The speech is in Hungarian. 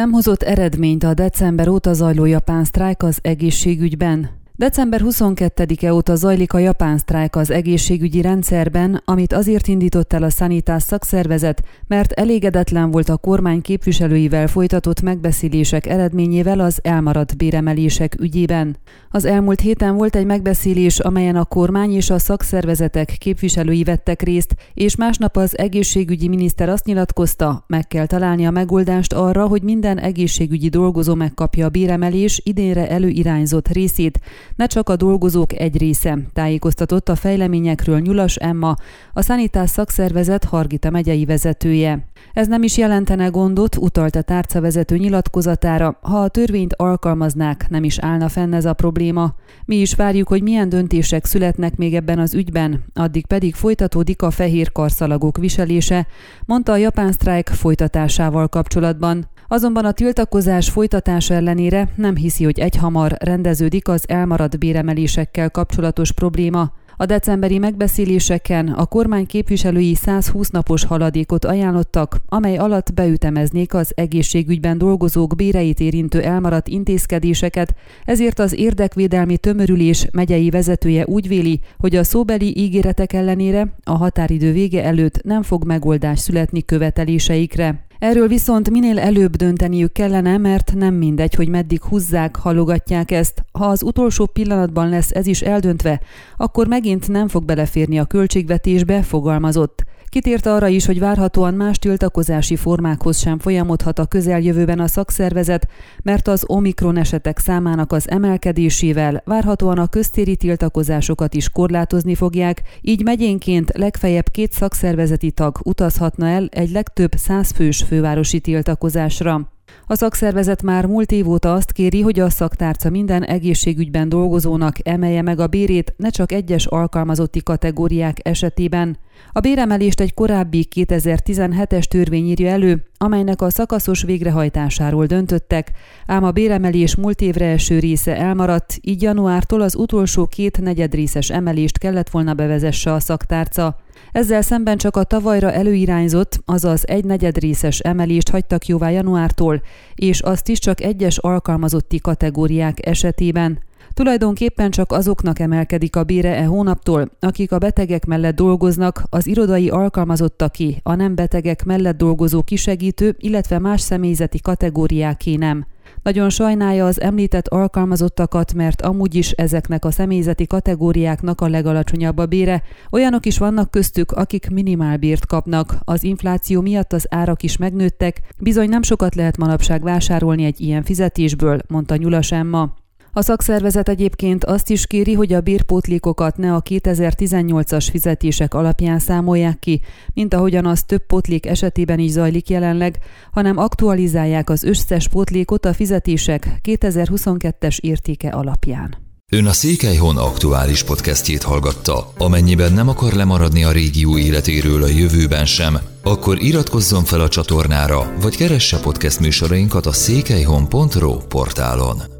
Nem hozott eredményt a december óta zajló japán sztrájk az egészségügyben. December 22-e óta zajlik a japán sztrájk az egészségügyi rendszerben, amit azért indított el a Sanitas szakszervezet, mert elégedetlen volt a kormány képviselőivel folytatott megbeszélések eredményével az elmaradt béremelések ügyében. Az elmúlt héten volt egy megbeszélés, amelyen a kormány és a szakszervezetek képviselői vettek részt, és másnap az egészségügyi miniszter azt nyilatkozta, meg kell találni a megoldást arra, hogy minden egészségügyi dolgozó megkapja a béremelés idénre előirányzott részét, ne csak a dolgozók egy része, tájékoztatott a fejleményekről Nyulas Emma, a Szanitás szakszervezet Hargita megyei vezetője. Ez nem is jelentene gondot, utalt a tárcavezető nyilatkozatára, ha a törvényt alkalmaznák, nem is állna fenn ez a probléma. Mi is várjuk, hogy milyen döntések születnek még ebben az ügyben, addig pedig folytatódik a fehér karszalagok viselése, mondta a japán sztrájk folytatásával kapcsolatban. Azonban a tiltakozás folytatása ellenére nem hiszi, hogy egyhamar rendeződik az elmaradt béremelésekkel kapcsolatos probléma. A decemberi megbeszéléseken a kormány képviselői 120 napos haladékot ajánlottak, amely alatt beütemeznék az egészségügyben dolgozók béreit érintő elmaradt intézkedéseket, ezért az érdekvédelmi tömörülés megyei vezetője úgy véli, hogy a szóbeli ígéretek ellenére a határidő vége előtt nem fog megoldás születni követeléseikre. Erről viszont minél előbb dönteniük kellene, mert nem mindegy, hogy meddig húzzák, halogatják ezt. Ha az utolsó pillanatban lesz ez is eldöntve, akkor megint nem fog beleférni a költségvetésbe, fogalmazott. Kitért arra is, hogy várhatóan más tiltakozási formákhoz sem folyamodhat a közeljövőben a szakszervezet, mert az omikron esetek számának az emelkedésével várhatóan a köztéri tiltakozásokat is korlátozni fogják, így megyénként legfeljebb két szakszervezeti tag utazhatna el egy legtöbb százfős fővárosi tiltakozásra. A szakszervezet már múlt év óta azt kéri, hogy a szaktárca minden egészségügyben dolgozónak emelje meg a bérét, ne csak egyes alkalmazotti kategóriák esetében. A béremelést egy korábbi 2017-es törvény írja elő, amelynek a szakaszos végrehajtásáról döntöttek, ám a béremelés múlt évre eső része elmaradt, így januártól az utolsó két negyedrészes emelést kellett volna bevezesse a szaktárca. Ezzel szemben csak a tavalyra előirányzott, azaz egy negyedrészes emelést hagytak jóvá januártól, és azt is csak egyes alkalmazotti kategóriák esetében. Tulajdonképpen csak azoknak emelkedik a bére e hónaptól, akik a betegek mellett dolgoznak, az irodai alkalmazottaké, a nem betegek mellett dolgozó kisegítő, illetve más személyzeti kategóriáké nem. Nagyon sajnálja az említett alkalmazottakat, mert amúgy is ezeknek a személyzeti kategóriáknak a legalacsonyabb a bére. Olyanok is vannak köztük, akik minimálbért kapnak. Az infláció miatt az árak is megnőttek, bizony nem sokat lehet manapság vásárolni egy ilyen fizetésből, mondta Nyulas Emma. A szakszervezet egyébként azt is kéri, hogy a bírpótlékokat ne a 2018-as fizetések alapján számolják ki, mint ahogyan az több pótlék esetében is zajlik jelenleg, hanem aktualizálják az összes pótlékot a fizetések 2022-es értéke alapján. Ön a Székelyhon aktuális podcastjét hallgatta. Amennyiben nem akar lemaradni a régió életéről a jövőben sem, akkor iratkozzon fel a csatornára, vagy keresse podcast műsorainkat a székelyhon.pro portálon.